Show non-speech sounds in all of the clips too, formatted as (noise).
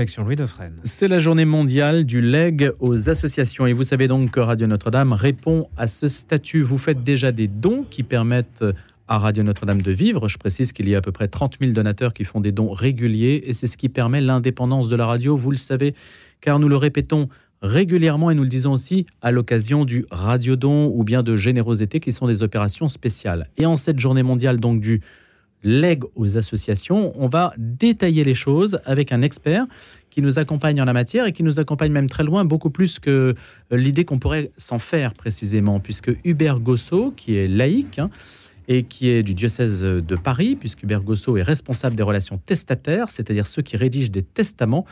Louis C'est la journée mondiale du leg aux associations et vous savez donc que Radio Notre-Dame répond à ce statut. Vous faites déjà des dons qui permettent à Radio Notre-Dame de vivre. Je précise qu'il y a à peu près 30 000 donateurs qui font des dons réguliers et c'est ce qui permet l'indépendance de la radio, vous le savez, car nous le répétons régulièrement et nous le disons aussi à l'occasion du radiodon ou bien de générosité qui sont des opérations spéciales. Et en cette journée mondiale donc du legs aux associations. On va détailler les choses avec un expert qui nous accompagne en la matière et qui nous accompagne même très loin, beaucoup plus que euh, l'idée qu'on pourrait s'en faire précisément, puisque Hubert Gossot, qui est laïque, hein, et qui est du diocèse de Paris, puisque Gossot est responsable des relations testataires, c'est-à-dire ceux qui rédigent des testaments,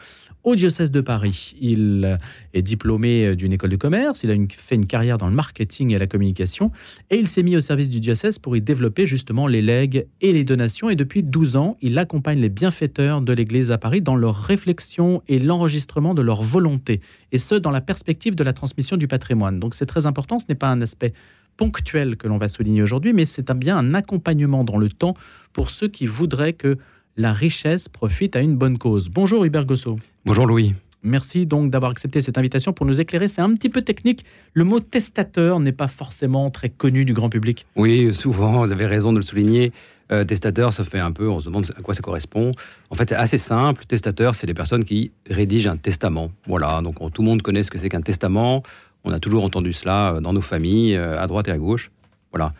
au diocèse de Paris. Il est diplômé d'une école de commerce, il a fait une carrière dans le marketing et la communication, et il s'est mis au service du diocèse pour y développer justement les legs et les donations. Et depuis 12 ans, il accompagne les bienfaiteurs de l'Église à Paris dans leur réflexion et l'enregistrement de leur volonté, et ce, dans la perspective de la transmission du patrimoine. Donc c'est très important, ce n'est pas un aspect ponctuel que l'on va souligner aujourd'hui, mais c'est bien un accompagnement dans le temps pour ceux qui voudraient que la richesse profite à une bonne cause. Bonjour Hubert Gossot. Bonjour Louis. Merci donc d'avoir accepté cette invitation pour nous éclairer. C'est un petit peu technique. Le mot testateur n'est pas forcément très connu du grand public. Oui, souvent, vous avez raison de le souligner. Euh, testateur, ça fait un peu, on se demande à quoi ça correspond. En fait, c'est assez simple. Testateur, c'est les personnes qui rédigent un testament. Voilà, donc tout le monde connaît ce que c'est qu'un testament. On a toujours entendu cela euh, dans nos familles, euh, à droite et à gauche. Voilà.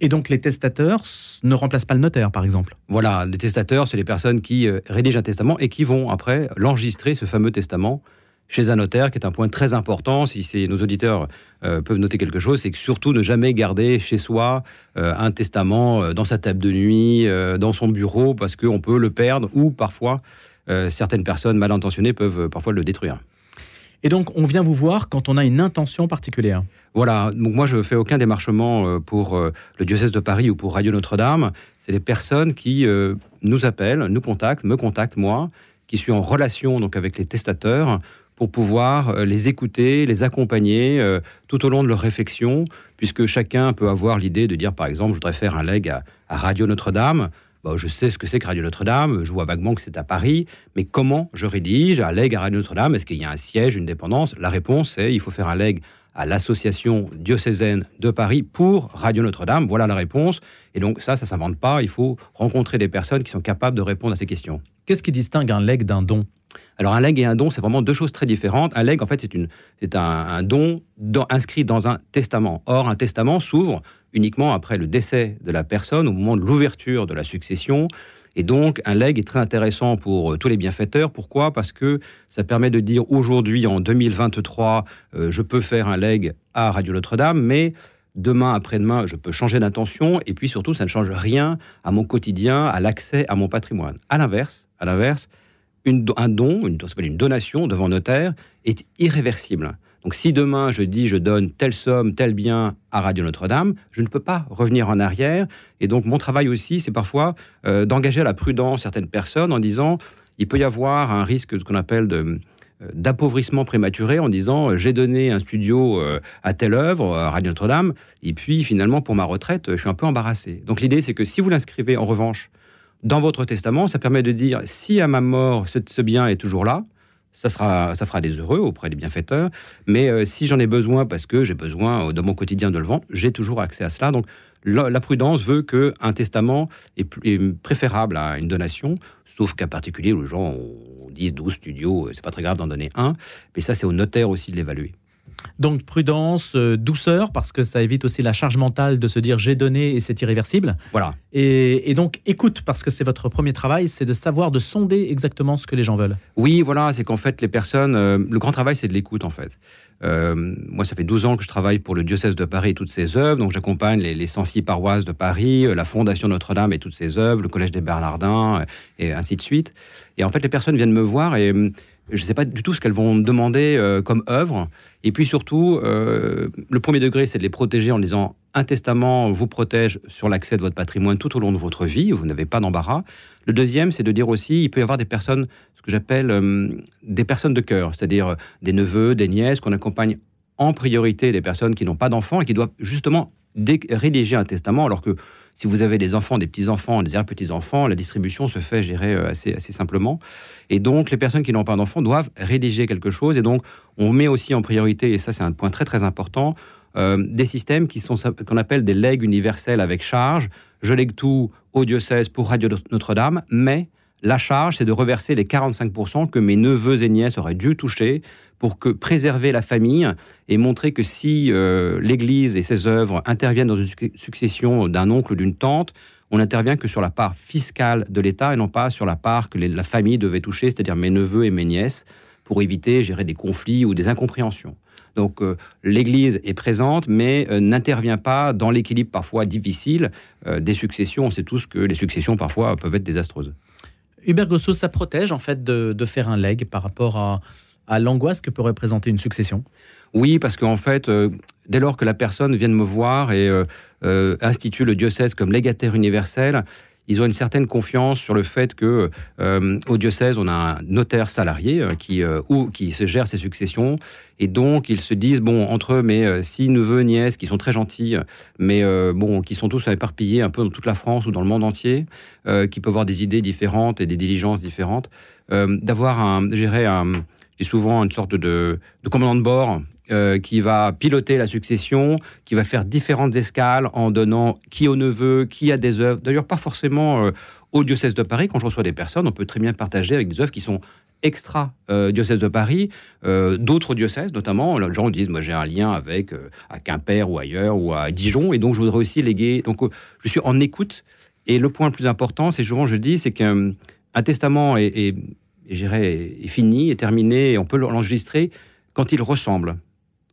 Et donc les testateurs ne remplacent pas le notaire, par exemple? Voilà, les testateurs, c'est les personnes qui euh, rédigent un testament et qui vont après l'enregistrer, ce fameux testament, chez un notaire, qui est un point très important. Si nos auditeurs euh, peuvent noter quelque chose, c'est que surtout ne jamais garder chez soi euh, un testament dans sa table de nuit, dans son bureau, parce qu'on peut le perdre ou parfois certaines personnes mal intentionnées peuvent parfois le détruire. Et donc, on vient vous voir quand on a une intention particulière. Voilà, donc moi je ne fais aucun démarchement euh, pour euh, le diocèse de Paris ou pour Radio Notre-Dame. C'est les personnes qui euh, nous appellent, nous contactent, me contactent moi, qui suis en relation donc avec les testateurs pour pouvoir les écouter, les accompagner tout au long de leur réflexion, puisque chacun peut avoir l'idée de dire par exemple je voudrais faire un leg à Radio Notre-Dame. Bah, je sais ce que c'est que Radio Notre-Dame, je vois vaguement que c'est à Paris, mais comment je rédige un leg à Radio Notre-Dame? Est-ce qu'il y a un siège, une dépendance? La réponse est il faut faire un leg à l'association diocésaine de Paris pour Radio Notre-Dame. Voilà la réponse. Et donc ça, ça s'invente pas. Il faut rencontrer des personnes qui sont capables de répondre à ces questions. Qu'est-ce qui distingue un leg d'un don? Alors un leg et un don, c'est vraiment deux choses très différentes. Un leg, en fait, c'est un, don inscrit dans un testament. Or, un testament s'ouvre uniquement après le décès de la personne, au moment de l'ouverture de la succession. Et donc, un leg est très intéressant pour euh, tous les bienfaiteurs. Pourquoi? Parce que ça permet de dire aujourd'hui, en 2023, euh, je peux faire un leg à Radio Notre-Dame, mais demain, après-demain, je peux changer d'intention. Et puis surtout, ça ne change rien à mon quotidien, à l'accès à mon patrimoine. À l'inverse, à l'inverse, un don, une, une donation devant notaire, est irréversible. Donc si demain je dis je donne telle somme, tel bien à Radio Notre-Dame, je ne peux pas revenir en arrière. Et donc mon travail aussi, c'est parfois euh, d'engager à la prudence certaines personnes en disant il peut y avoir un risque qu'on appelle de euh, d'appauvrissement prématuré en disant j'ai donné un studio euh, à telle œuvre à Radio Notre-Dame et puis finalement pour ma retraite je suis un peu embarrassé. Donc l'idée c'est que si vous l'inscrivez en revanche dans votre testament, ça permet de dire si à ma mort ce, bien est toujours là, ça, sera, ça fera des heureux auprès des bienfaiteurs. Mais euh, si j'en ai besoin, parce que j'ai besoin euh, dans mon quotidien de le vendre, j'ai toujours accès à cela. Donc la, prudence veut qu'un testament est, préférable à une donation, sauf qu'à particulier les gens ont 10, 12 studios, euh, c'est pas très grave d'en donner un. Mais ça, c'est au notaire aussi de l'évaluer. Donc prudence, euh, douceur, parce que ça évite aussi la charge mentale de se dire j'ai donné et c'est irréversible. Voilà. Et, donc écoute, parce que c'est votre premier travail, c'est de savoir, de sonder exactement ce que les gens veulent. Oui, voilà, c'est qu'en fait les personnes, euh, le grand travail c'est de l'écoute en fait. Euh, moi, ça fait 12 ans que je travaille pour le diocèse de Paris et toutes ses œuvres. Donc, j'accompagne les, les 106 paroisses de Paris, la Fondation Notre-Dame et toutes ses œuvres, le Collège des Bernardins, et ainsi de suite. Et en fait, les personnes viennent me voir et je ne sais pas du tout ce qu'elles vont demander euh, comme œuvre. Et puis surtout, euh, le premier degré, c'est de les protéger en disant un testament vous protège sur l'accès de votre patrimoine tout au long de votre vie, vous n'avez pas d'embarras. Le deuxième, c'est de dire aussi, il peut y avoir des personnes, ce que j'appelle euh, des personnes de cœur, c'est-à-dire des neveux, des nièces, qu'on accompagne en priorité des personnes qui n'ont pas d'enfants et qui doivent justement rédiger un testament, alors que si vous avez des enfants, des petits-enfants, des arrière-petits-enfants, la distribution se fait, je assez, assez simplement. Et donc, les personnes qui n'ont pas d'enfants doivent rédiger quelque chose. Et donc, on met aussi en priorité, et ça c'est un point très très important, euh, des systèmes qui sont qu'on appelle des legs universels avec charge. Je lègue tout au diocèse pour Radio Notre-Dame, mais la charge, c'est de reverser les 45% que mes neveux et nièces auraient dû toucher pour que préserver la famille et montrer que si euh, l'Église et ses œuvres interviennent dans une succession d'un oncle ou d'une tante, on n'intervient que sur la part fiscale de l'État et non pas sur la part que la famille devait toucher, c'est-à-dire mes neveux et mes nièces, pour éviter gérer des conflits ou des incompréhensions. Donc euh, l'Église est présente, mais euh, n'intervient pas dans l'équilibre parfois difficile des successions. On sait tous que les successions parfois peuvent être désastreuses. Hubert Gosso, ça protège en fait de, faire un leg par rapport à, l'angoisse que peut représenter une succession? Oui, parce qu'en fait, euh, dès lors que la personne vient de me voir et euh, euh, institue le diocèse comme légataire universel, ils ont une certaine confiance sur le fait que au diocèse, on a un notaire salarié qui, ou, qui se gère ses successions. Et donc, ils se disent, bon, entre mes six neveux, nièces, qui sont très gentils, mais bon, qui sont tous éparpillés un peu dans toute la France ou dans le monde entier, qui peuvent avoir des idées différentes et des diligences différentes, d'avoir un, gérer un, souvent une sorte de, commandant de bord euh, qui va piloter la succession, qui va faire différentes escales en donnant qui au neveu, qui a des œuvres. D'ailleurs, pas forcément euh, au diocèse de Paris. Quand je reçois des personnes, on peut très bien partager avec des œuvres qui sont extra euh, diocèse de Paris, d'autres diocèses notamment. Les gens disent, moi j'ai un lien avec à Quimper ou ailleurs ou à Dijon, et donc je voudrais aussi léguer. Donc je suis en écoute. Et le point le plus important, c'est souvent je dis, c'est qu'un testament est, est, est, fini, est terminé, et on peut l'enregistrer quand il ressemble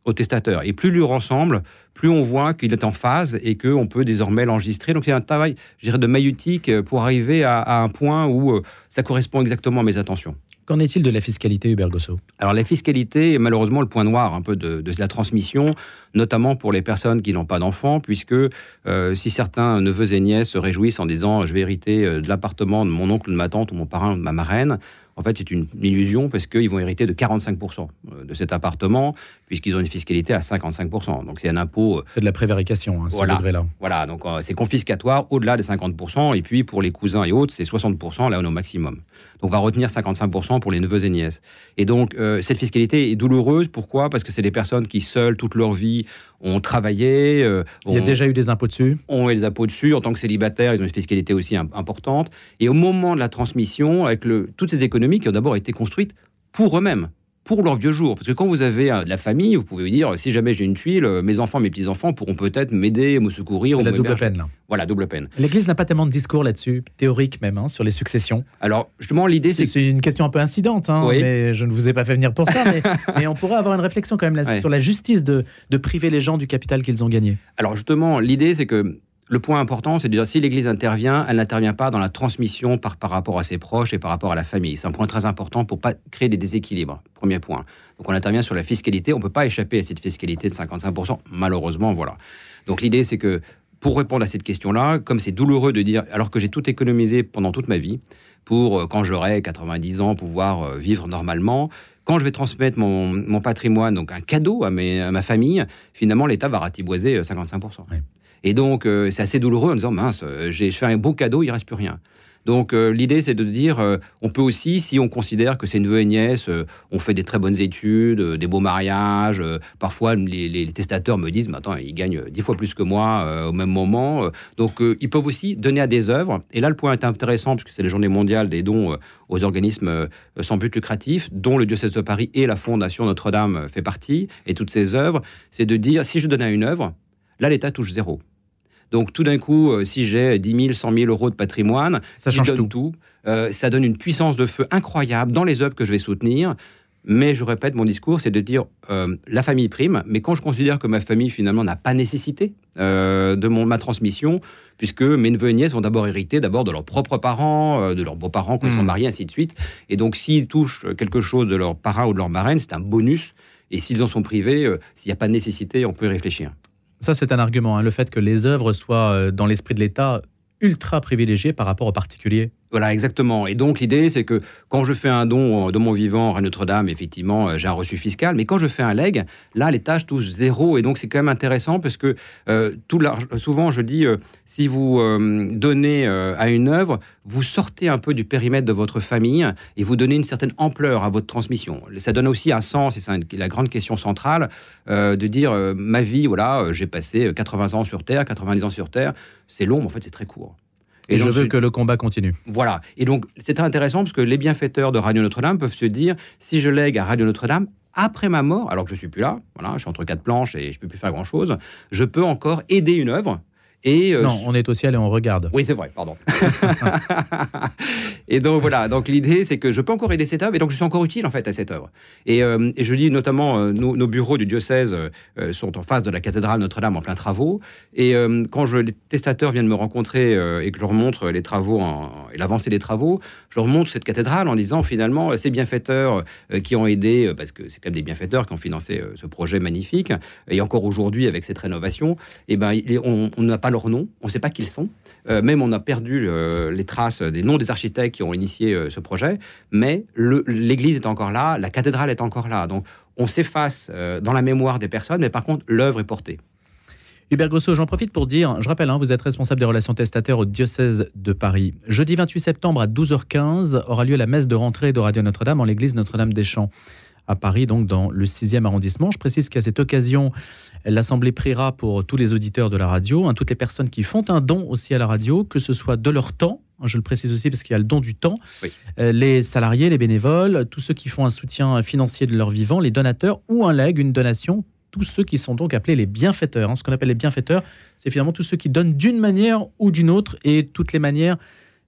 au testateur. Et plus lui ressemble, plus on voit qu'il est en phase et qu'on peut désormais l'enregistrer. Donc c'est un travail, je dirais, de maïutique pour arriver à, un point où euh, ça correspond exactement à mes intentions. Qu'en est-il de la fiscalité, Hubert Gosso Alors la fiscalité est malheureusement le point noir un peu de, la transmission, notamment pour les personnes qui n'ont pas d'enfants, puisque euh, si certains neveux et nièces se réjouissent en disant je vais hériter euh, de l'appartement de mon oncle, de ma tante ou mon parrain ou de ma marraine, en fait, c'est une illusion parce qu'ils vont hériter de 45% euh, de cet appartement, puisqu'ils ont une fiscalité à 55%. Donc, c'est un impôt. Euh, c'est de la prévarication, hein, voilà, ce là Voilà, donc euh, c'est confiscatoire au-delà des 50%. Et puis, pour les cousins et autres, c'est 60%, là, on est au maximum. Donc, on va retenir 55% pour les neveux et nièces. Et donc, cette fiscalité est douloureuse. Pourquoi? Parce que c'est des personnes qui, seules, toute leur vie, ont travaillé. Euh, il y a déjà eu des impôts dessus Ont eu des impôts dessus. En tant que célibataires, ils ont une fiscalité aussi importante. Et au moment de la transmission, avec le, toutes ces économies qui ont d'abord été construites pour eux-mêmes pour leur vieux jour. Parce que quand vous avez euh, de la famille, vous pouvez dire, si jamais j'ai une tuile, euh, mes enfants, mes petits-enfants pourront peut-être m'aider, me secourir. C'est la double peine, là. Voilà, double peine. L'Église n'a pas tellement de discours là-dessus, théorique même, hein, sur les successions. Alors, justement, l'idée, c'est... C'est une question un peu incidente, hein, mais je ne vous ai pas fait venir pour ça, mais, (laughs) on pourrait avoir une réflexion quand même là, sur la justice de, de priver les gens du capital qu'ils ont gagné. Alors, justement, l'idée, c'est que le point important, c'est de dire si l'Église intervient, elle n'intervient pas dans la transmission par, par rapport à ses proches et par rapport à la famille. C'est un point très important pour pas créer des déséquilibres. Premier point. Donc on intervient sur la fiscalité. On ne peut pas échapper à cette fiscalité de 55%. Malheureusement, voilà. Donc l'idée, c'est que pour répondre à cette question-là, comme c'est douloureux de dire, alors que j'ai tout économisé pendant toute ma vie, pour euh, quand j'aurai 90 ans pouvoir euh, vivre normalement, quand je vais transmettre mon, patrimoine, donc un cadeau à, ma famille, finalement l'État va ratiboiser 55%. Euh, et donc, euh, c'est assez douloureux en disant, mince, euh, j'ai fait un beau cadeau, il reste plus rien. Donc euh, l'idée, c'est de dire, on peut aussi, si on considère que c'est neveux et nièces, on fait des très bonnes études, des beaux mariages. parfois, les, testateurs me disent, mais attends, ils gagnent dix fois plus que moi au même moment. donc ils peuvent aussi donner à des œuvres. Et là, le point est intéressant, puisque c'est la journée mondiale des dons aux organismes sans but lucratif, dont le diocèse de Paris et la Fondation Notre-Dame fait partie, et toutes ces œuvres, c'est de dire, si je donne à une œuvre, là, l'État touche zéro. Donc tout d'un coup, euh, si j'ai 10 000, 100 000 euros de patrimoine, ça change tout. Euh, ça donne une puissance de feu incroyable dans les œuvres que je vais soutenir. Mais je répète, mon discours, c'est de dire euh, la famille prime, mais quand je considère que ma famille finalement n'a pas nécessité de mon, ma transmission, puisque mes neveux et nièces vont d'abord hériter d'abord de leurs propres parents, de leurs beaux-parents quand ils sont hmm. mariés, ainsi de suite. Et donc s'ils touchent quelque chose de leurs parents ou de leur marraine, c'est un bonus. Et s'ils en sont privés, s'il n'y a pas de nécessité, on peut y réfléchir. Ça, c'est un argument, hein, le fait que les œuvres soient, euh, dans l'esprit de l'État, ultra privilégiées par rapport aux particuliers. Voilà, exactement. Et donc l'idée, c'est que quand je fais un don de mon vivant à Notre-Dame, effectivement, euh, j'ai un reçu fiscal. Mais quand je fais un leg, là, les tâches touchent zéro. Et donc c'est quand même intéressant parce que euh, souvent, je dis, euh, si vous donnez à une œuvre, vous sortez un peu du périmètre de votre famille et vous donnez une certaine ampleur à votre transmission. Ça donne aussi un sens, et c'est la grande question centrale, de dire, ma vie, voilà, j'ai passé 80 ans sur Terre, 90 ans sur Terre. C'est long, mais en fait, c'est très court. Et, je veux que le combat continue. Voilà. Et donc, c'est très intéressant parce que les bienfaiteurs de Radio Notre-Dame peuvent se dire si je lègue à Radio Notre-Dame, après ma mort, alors que je suis plus là, voilà, je suis entre quatre planches et je peux plus faire grand chose, je peux encore aider une œuvre euh, non, on est au ciel et on regarde. Oui, c'est vrai, pardon. (laughs) et donc voilà, donc l'idée c'est que je peux encore aider cette œuvre et donc je suis encore utile en fait à cette œuvre. Et, euh, je dis notamment, euh, nos, bureaux du diocèse sont en face de la cathédrale Notre-Dame en plein travaux. Et quand je, les testateurs viennent me rencontrer et que je leur montre les travaux et l'avancée des travaux, je leur montre cette cathédrale en disant finalement ces bienfaiteurs qui ont aidé, parce que c'est quand même des bienfaiteurs qui ont financé ce projet magnifique, et encore aujourd'hui avec cette rénovation, et eh ben on n'a pas leur nom, on ne sait pas qui ils sont. Euh, même on a perdu euh, les traces des noms des architectes qui ont initié euh, ce projet, mais l'église est encore là, la cathédrale est encore là. Donc on s'efface dans la mémoire des personnes, mais par contre l'œuvre est portée. Hubert Grosso, j'en profite pour dire, je rappelle, hein, vous êtes responsable des relations testataires au diocèse de Paris. Jeudi 28 septembre à 12h15 aura lieu la messe de rentrée de Radio Notre-Dame en l'église Notre-Dame des Champs à Paris, donc dans le 6e arrondissement. Je précise qu'à cette occasion, l'Assemblée priera pour tous les auditeurs de la radio, hein, toutes les personnes qui font un don aussi à la radio, que ce soit de leur temps, hein, je le précise aussi parce qu'il y a le don du temps, euh, les salariés, les bénévoles, tous ceux qui font un soutien financier de leur vivant, les donateurs ou un leg, une donation, tous ceux qui sont donc appelés les bienfaiteurs. Hein. Ce qu'on appelle les bienfaiteurs, c'est finalement tous ceux qui donnent d'une manière ou d'une autre et toutes les manières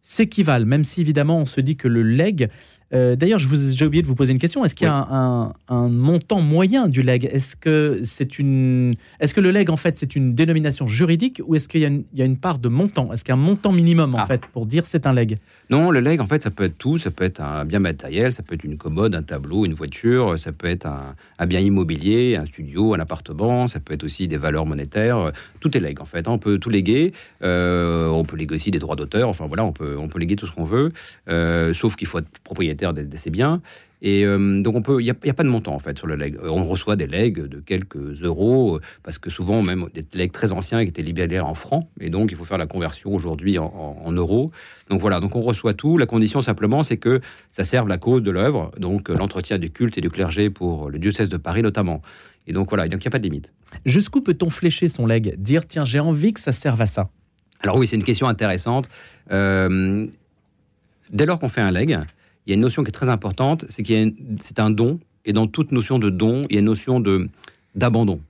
s'équivalent, même si évidemment on se dit que le leg euh, d'ailleurs, j'ai oublié de vous poser une question. Est-ce qu'il y a un, montant moyen du leg? Est-ce que c'est une, est-ce que le leg en fait c'est une dénomination juridique ou est-ce qu'il y, a une part de montant? Est-ce qu'il y a un montant minimum en ah. fait pour dire c'est un leg? Non, le leg en fait ça peut être tout. Ça peut être un bien matériel, ça peut être une commode, un tableau, une voiture, ça peut être un, bien immobilier, un studio, un appartement, ça peut être aussi des valeurs monétaires. Tout est leg en fait. Hein. On peut tout léguer. Euh, on peut léguer aussi des droits d'auteur. Enfin voilà, on peut on peut léguer tout ce qu'on veut, euh, sauf qu'il faut être propriétaire de, ces biens. Et euh, donc, on peut, il n'y a, pas de montant en fait sur le leg. Euh, on reçoit des legs de quelques euros, euh, parce que souvent, même des legs très anciens qui étaient libellés en francs, et donc il faut faire la conversion aujourd'hui en, euros. Donc voilà, donc on reçoit tout. La condition simplement, c'est que ça serve la cause de l'œuvre, donc l'entretien du culte et du clergé pour le diocèse de Paris notamment. Et donc voilà, donc il n'y a pas de limite. Jusqu'où peut-on flécher son leg Dire, tiens, j'ai envie que ça serve à ça Alors oui, c'est une question intéressante. dès lors qu'on fait un leg, il y a une notion qui est très importante, c'est qu'il c'est un don, et dans toute notion de don, il y a une notion de d'abandon.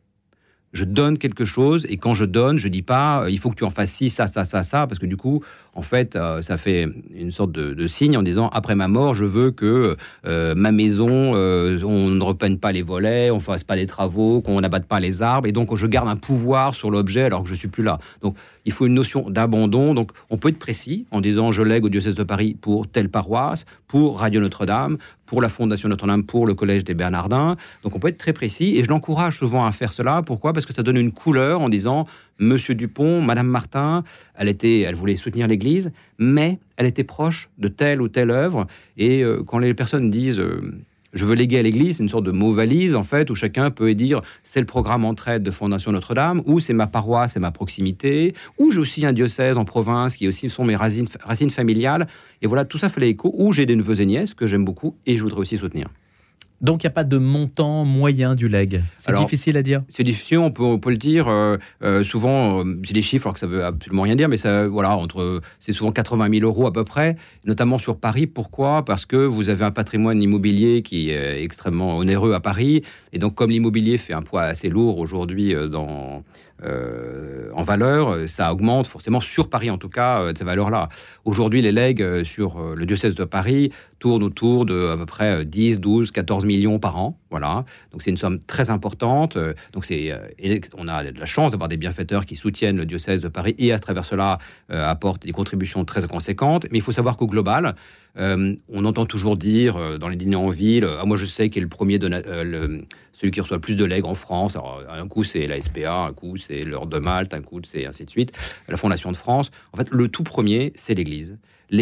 Je donne quelque chose, et quand je donne, je dis pas, il faut que tu en fasses ci, ça, ça, ça, ça, parce que du coup, en fait, euh, ça fait une sorte de, signe en disant après ma mort, je veux que euh, ma maison, euh, on ne repeigne pas les volets, on ne fasse pas des travaux, qu'on n'abatte pas les arbres, et donc je garde un pouvoir sur l'objet alors que je suis plus là. Donc il faut une notion d'abandon. Donc on peut être précis en disant je lègue au diocèse de Paris pour telle paroisse, pour Radio Notre-Dame, pour la Fondation Notre-Dame, pour le Collège des Bernardins. Donc on peut être très précis et je l'encourage souvent à faire cela. Pourquoi? Parce que ça donne une couleur en disant Monsieur Dupont, Madame Martin, elle, était, elle voulait soutenir l'Église, mais elle était proche de telle ou telle œuvre. Et euh, quand les personnes disent euh, je veux léguer à l'Église, c'est une sorte de mot valise en fait, où chacun peut dire c'est le programme entraide de Fondation Notre-Dame, ou c'est ma paroisse, c'est ma proximité, ou j'ai aussi un diocèse en province qui aussi sont mes racines, racines familiales. Et voilà, tout ça fait l'écho. Ou j'ai des neveux et nièces que j'aime beaucoup et je voudrais aussi soutenir. Donc il n'y a pas de montant moyen du leg. C'est difficile à dire. C'est difficile, on peut, on peut le dire. Euh, euh, souvent, euh, c'est des chiffres alors que ça veut absolument rien dire, mais ça, voilà, entre, c'est souvent 80 000 euros à peu près, notamment sur Paris. Pourquoi? Parce que vous avez un patrimoine immobilier qui est extrêmement onéreux à Paris, et donc comme l'immobilier fait un poids assez lourd aujourd'hui dans euh, en valeur, ça augmente forcément sur Paris en tout cas euh, ces valeurs-là. Aujourd'hui, les legs sur le diocèse de Paris tournent autour de à peu près 10, 12, 14 millions par an. Voilà, donc c'est une somme très importante. Donc c'est, on a de la chance d'avoir des bienfaiteurs qui soutiennent le diocèse de Paris et à travers cela apportent des contributions très conséquentes. Mais il faut savoir qu'au global, on entend toujours dire dans les dîners en ville, ah, moi je sais qu'il est le premier le, celui qui reçoit le plus de legs en France. un coup, c'est la SPA, un coup, c'est l'Ordre de Malte, un coup, c'est ainsi de suite, la Fondation de France. En fait, le tout premier, c'est l'Église.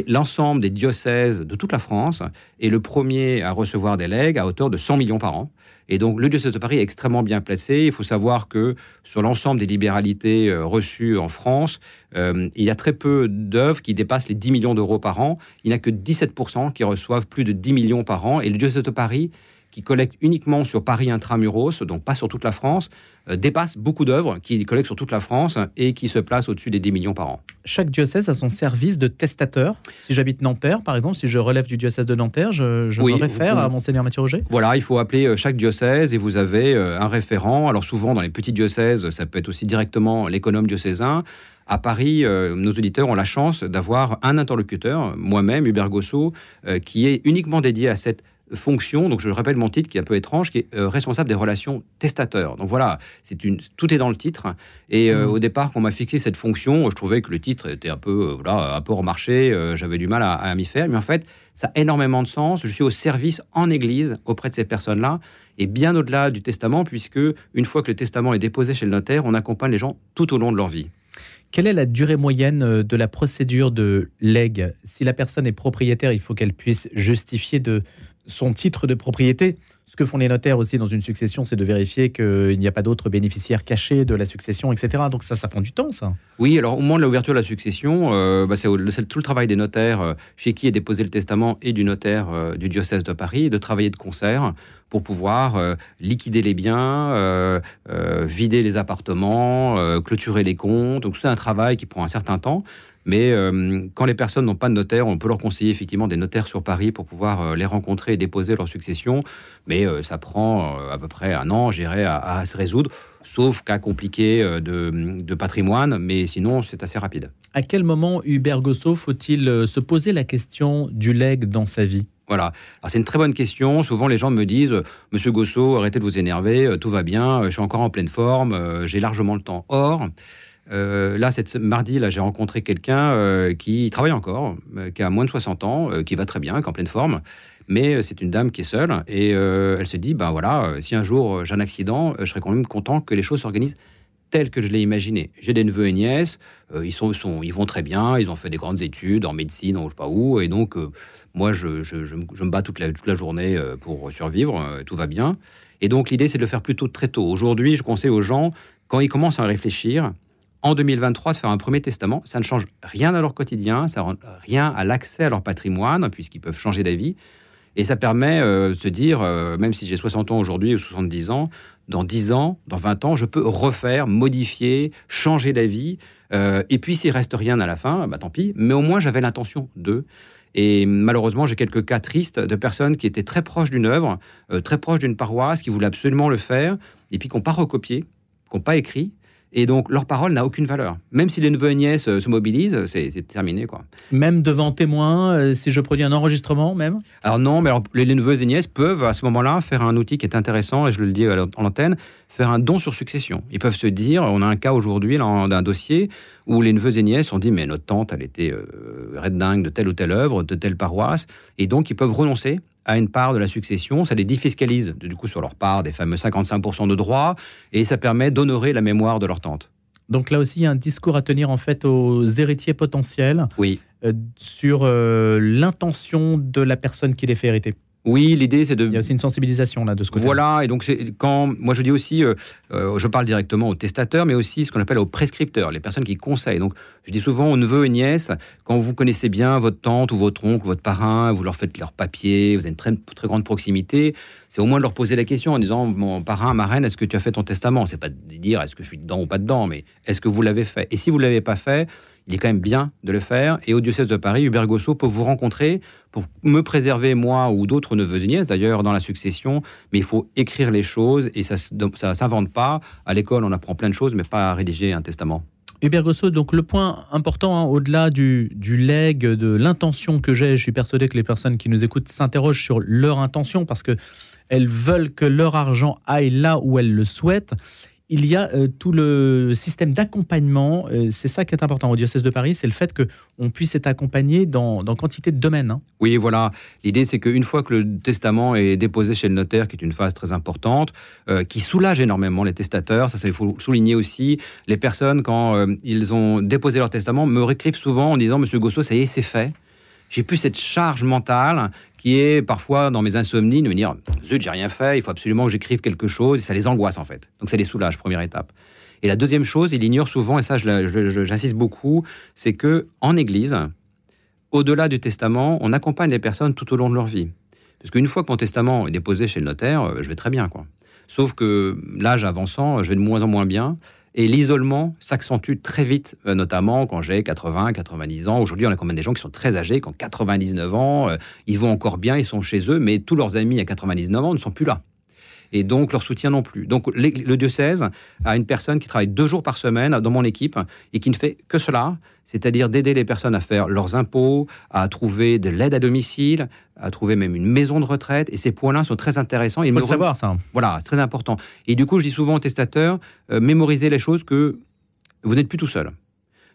L'ensemble des diocèses de toute la France est le premier à recevoir des legs à hauteur de 100 millions par an. Et donc le diocèse de Paris est extrêmement bien placé. Il faut savoir que sur l'ensemble des libéralités euh, reçues en France, euh, il y a très peu d'œuvres qui dépassent les 10 millions d'euros par an. Il n'y a que 17% qui reçoivent plus de 10 millions par an. Et le diocèse de Paris qui collecte uniquement sur Paris intramuros, donc pas sur toute la France, dépasse beaucoup d'œuvres qui collectent sur toute la France et qui se placent au-dessus des 10 millions par an. Chaque diocèse a son service de testateur. Si j'habite Nanterre, par exemple, si je relève du diocèse de Nanterre, je, je me réfère à Monseigneur Mathieu Roger Voilà, il faut appeler euh, chaque diocèse et vous avez euh, un référent. Alors souvent, dans les petits diocèses, ça peut être aussi directement l'économe diocésain. À Paris, nos auditeurs ont la chance d'avoir un interlocuteur, moi-même, Hubert Gossot, qui est uniquement dédié à cette fonction, donc je rappelle mon titre qui est un peu étrange, qui est euh, responsable des relations testateurs. Donc voilà, c'est une, tout est dans le titre. Et euh, mmh. au départ, quand on m'a fixé cette fonction, je trouvais que le titre était un peu, euh, voilà, un peu remarché, j'avais du mal à, m'y faire. Mais en fait, ça a énormément de sens. Je suis au service en Église auprès de ces personnes-là, et bien au-delà du testament, puisque une fois que le testament est déposé chez le notaire, on accompagne les gens tout au long de leur vie. Quelle est la durée moyenne de la procédure de legs? Si la personne est propriétaire, il faut qu'elle puisse justifier de, son titre de propriété. Ce que font les notaires aussi dans une succession, c'est de vérifier qu'il n'y a pas d'autres bénéficiaires cachés de la succession, etc. Donc ça, ça prend du temps, ça. Oui, alors au moment de l'ouverture de la succession, euh, bah, c'est tout le travail des notaires euh, chez qui est déposé le testament et du notaire euh, du diocèse de Paris de travailler de concert pour pouvoir liquider les biens, vider les appartements, clôturer les comptes. Donc c'est un travail qui prend un certain temps. Mais euh, quand les personnes n'ont pas de notaire, on peut leur conseiller effectivement des notaires sur Paris pour pouvoir euh, les rencontrer et déposer leur succession. Mais euh, ça prend à peu près un an, j'irai, à, se résoudre, sauf cas compliqué de, patrimoine. Mais sinon, c'est assez rapide. À quel moment, Hubert Gossot, faut-il se poser la question du leg dans sa vie? Voilà. c'est une très bonne question. Souvent, les gens me disent Monsieur Gossot, arrêtez de vous énerver, tout va bien, je suis encore en pleine forme, j'ai largement le temps. Or, euh, là, cette mardi, là, j'ai rencontré quelqu'un euh, qui travaille encore, euh, qui a moins de 60 ans, qui va très bien, qui est en pleine forme. Mais c'est une dame qui est seule et elle se dit, ben voilà, si un jour j'ai un accident, je serais quand même content que les choses s'organisent telles que je l'ai imaginé. J'ai des neveux et nièces, ils, vont très bien, ils ont fait des grandes études en médecine, en je sais pas où, et donc moi, je, me bats toute la, toute la journée pour survivre, tout va bien. Et donc l'idée, c'est de le faire plutôt très tôt. Aujourd'hui, je conseille aux gens, quand ils commencent à réfléchir, en 2023 de faire un premier testament. Ça ne change rien à leur quotidien, ça ne rend rien à l'accès à leur patrimoine, puisqu'ils peuvent changer d'avis. Et ça permet euh, de se dire, euh, même si j'ai 60 ans aujourd'hui ou 70 ans, dans 10 ans, dans 20 ans, je peux refaire, modifier, changer d'avis. Euh, et puis s'il reste rien à la fin, bah tant pis. Mais au moins j'avais l'intention de. Et malheureusement, j'ai quelques cas tristes de personnes qui étaient très proches d'une œuvre, très proches d'une paroisse, qui voulaient absolument le faire, et puis qui n'ont pas recopié, qui n'ont pas écrit, et donc, leur parole n'a aucune valeur. Même si les neveux et nièces euh, se mobilisent, c'est terminé. quoi. Même devant témoins, euh, si je produis un enregistrement, même? Alors non, mais alors, les, neveux et nièces peuvent, à ce moment-là, faire un outil qui est intéressant, et je le dis en antenne, faire un don sur succession. Ils peuvent se dire, on a un cas aujourd'hui d'un dossier où les neveux et nièces ont dit, mais notre tante, elle était euh, red dingue de telle ou telle œuvre, de telle paroisse, et donc ils peuvent renoncer à une part de la succession, ça les défiscalise du coup sur leur part des fameux 55% de droits et ça permet d'honorer la mémoire de leur tante. Donc là aussi, il y a un discours à tenir en fait aux héritiers potentiels oui. Euh, sur euh, l'intention de la personne qui les fait hériter. Oui, l'idée c'est de. Il y a aussi une sensibilisation là de ce côté. Voilà, et donc quand moi je dis aussi, euh, euh, je parle directement aux testateurs, mais aussi ce qu'on appelle aux prescripteurs, les personnes qui conseillent. Donc je dis souvent aux neveux et nièces, quand vous connaissez bien votre tante ou votre oncle, votre parrain, vous leur faites leur papier, vous avez une très, très grande proximité, c'est au moins de leur poser la question en disant mon parrain, ma reine, est-ce que tu as fait ton testament? C'est pas de dire est-ce que je suis dedans ou pas dedans, mais est-ce que vous l'avez fait? Et si vous l'avez pas fait, il est quand même bien de le faire. Et au diocèse de Paris, Hubert Gossot peut vous rencontrer pour me préserver, moi ou d'autres neveux et nièces, d'ailleurs, dans la succession. Mais il faut écrire les choses et ça ne s'invente pas. À l'école, on apprend plein de choses, mais pas à rédiger un testament. Hubert Gossot, donc le point important, hein, au-delà du, du leg, de l'intention que j'ai, je suis persuadé que les personnes qui nous écoutent s'interrogent sur leur intention parce que elles veulent que leur argent aille là où elles le souhaitent il y a euh, tout le système d'accompagnement. Euh, c'est ça qui est important au diocèse de Paris, c'est le fait qu'on puisse être accompagné dans, quantité de domaines. Hein. Oui, voilà. L'idée, c'est qu'une fois que le testament est déposé chez le notaire, qui est une phase très importante, euh, qui soulage énormément les testateurs, ça, il faut souligner aussi, les personnes, quand ils ont déposé leur testament, me réécrivent souvent en disant, Monsieur Gossot, ça y est, c'est fait. J'ai plus cette charge mentale qui est parfois dans mes insomnies de me dire zut, j'ai rien fait, il faut absolument que j'écrive quelque chose, et ça les angoisse en fait. Donc ça les soulage, première étape. Et la deuxième chose, il ignore souvent, et ça j'insiste beaucoup, c'est que en Église, au-delà du testament, on accompagne les personnes tout au long de leur vie. Parce qu'une fois que mon testament est déposé chez le notaire, euh, je vais très bien, quoi. Sauf que l'âge avançant, je vais de moins en moins bien. Et l'isolement s'accentue très vite, euh, notamment quand j'ai 80, 90 ans. Aujourd'hui, on a quand même des gens qui sont très âgés, qui ont 99 ans, euh, ils vont encore bien, ils sont chez eux, mais tous leurs amis à 99 ans ne sont plus là et donc leur soutien non plus. Donc le diocèse a une personne qui travaille deux jours par semaine dans mon équipe et qui ne fait que cela, c'est-à-dire d'aider les personnes à faire leurs impôts, à trouver de l'aide à domicile, à trouver même une maison de retraite. Et ces points-là sont très intéressants. Il faut le savoir, ça. Voilà, très important. Et du coup, je dis souvent aux testateurs, euh, mémorisez les choses que vous n'êtes plus tout seul.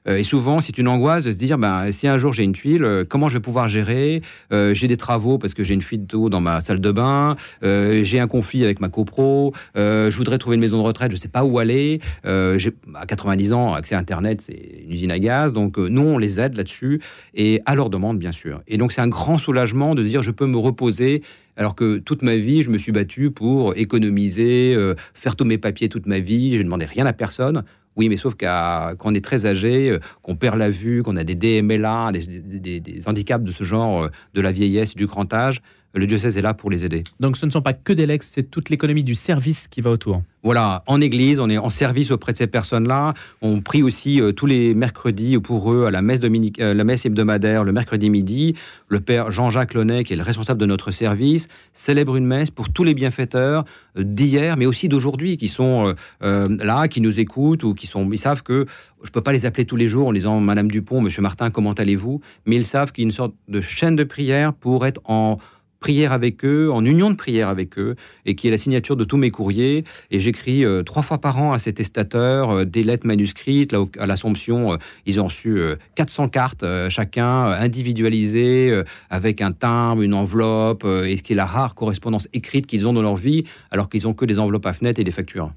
Euh, et souvent, c'est une angoisse de se dire, ben, si un jour j'ai une tuile, euh, comment je vais pouvoir gérer? Euh, J'ai des travaux parce que j'ai une fuite d'eau dans ma salle de bain, j'ai un conflit avec ma copro, je voudrais trouver une maison de retraite, je ne sais pas où aller. j'ai à 90 ans, accès à Internet, c'est une usine à gaz. Donc, nous, on les aide là-dessus et à leur demande, bien sûr. Et donc, c'est un grand soulagement de dire, je peux me reposer alors que toute ma vie, je me suis battu pour économiser, faire tous mes papiers toute ma vie, je ne demandais rien à personne. Oui, mais sauf qu'on est très âgé, euh, qu'on perd la vue, qu'on a des DMLA, des, des, handicaps de ce genre, euh, de la vieillesse du grand âge, le diocèse est là pour les aider. Donc ce ne sont pas que des legs, c'est toute l'économie du service qui va autour. Voilà, en église, on est en service auprès de ces personnes-là. On prie aussi euh, tous les mercredis pour eux à la messe, dominique, euh, la messe hebdomadaire le mercredi midi. Le père Jean-Jacques Launay, qui est le responsable de notre service, célèbre une messe pour tous les bienfaiteurs euh, d'hier, mais aussi d'aujourd'hui, qui sont là, qui nous écoutent ou qui sont. Ils savent que je ne peux pas les appeler tous les jours en disant Madame Dupont, Monsieur Martin, comment allez-vous? Mais ils savent qu'il y a une sorte de chaîne de prière pour être en prière avec eux, en union de prière avec eux, et qui est la signature de tous mes courriers. Et j'écris euh, trois fois par an à ces testateurs euh, des lettres manuscrites. Là, à l'Assomption, euh, ils ont reçu 400 cartes chacun, individualisées, avec un timbre, une enveloppe, et ce qui est la rare correspondance écrite qu'ils ont dans leur vie, alors qu'ils ont que des enveloppes à fenêtre et des factures.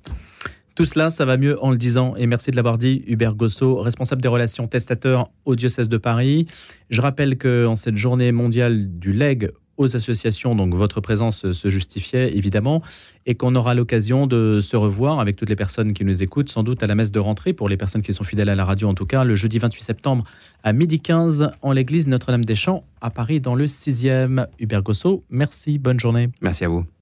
Tout cela, ça va mieux en le disant. Et merci de l'avoir dit, Hubert Gosso, responsable des relations testateurs au diocèse de Paris. Je rappelle qu'en cette journée mondiale du leg aux associations. Donc votre présence se justifiait évidemment et qu'on aura l'occasion de se revoir avec toutes les personnes qui nous écoutent, sans doute à la messe de rentrée, pour les personnes qui sont fidèles à la radio en tout cas, le jeudi 28 septembre à midi 15 en l'église Notre-Dame des Champs à Paris dans le 6e. Hubert Gosso, merci, bonne journée. Merci à vous.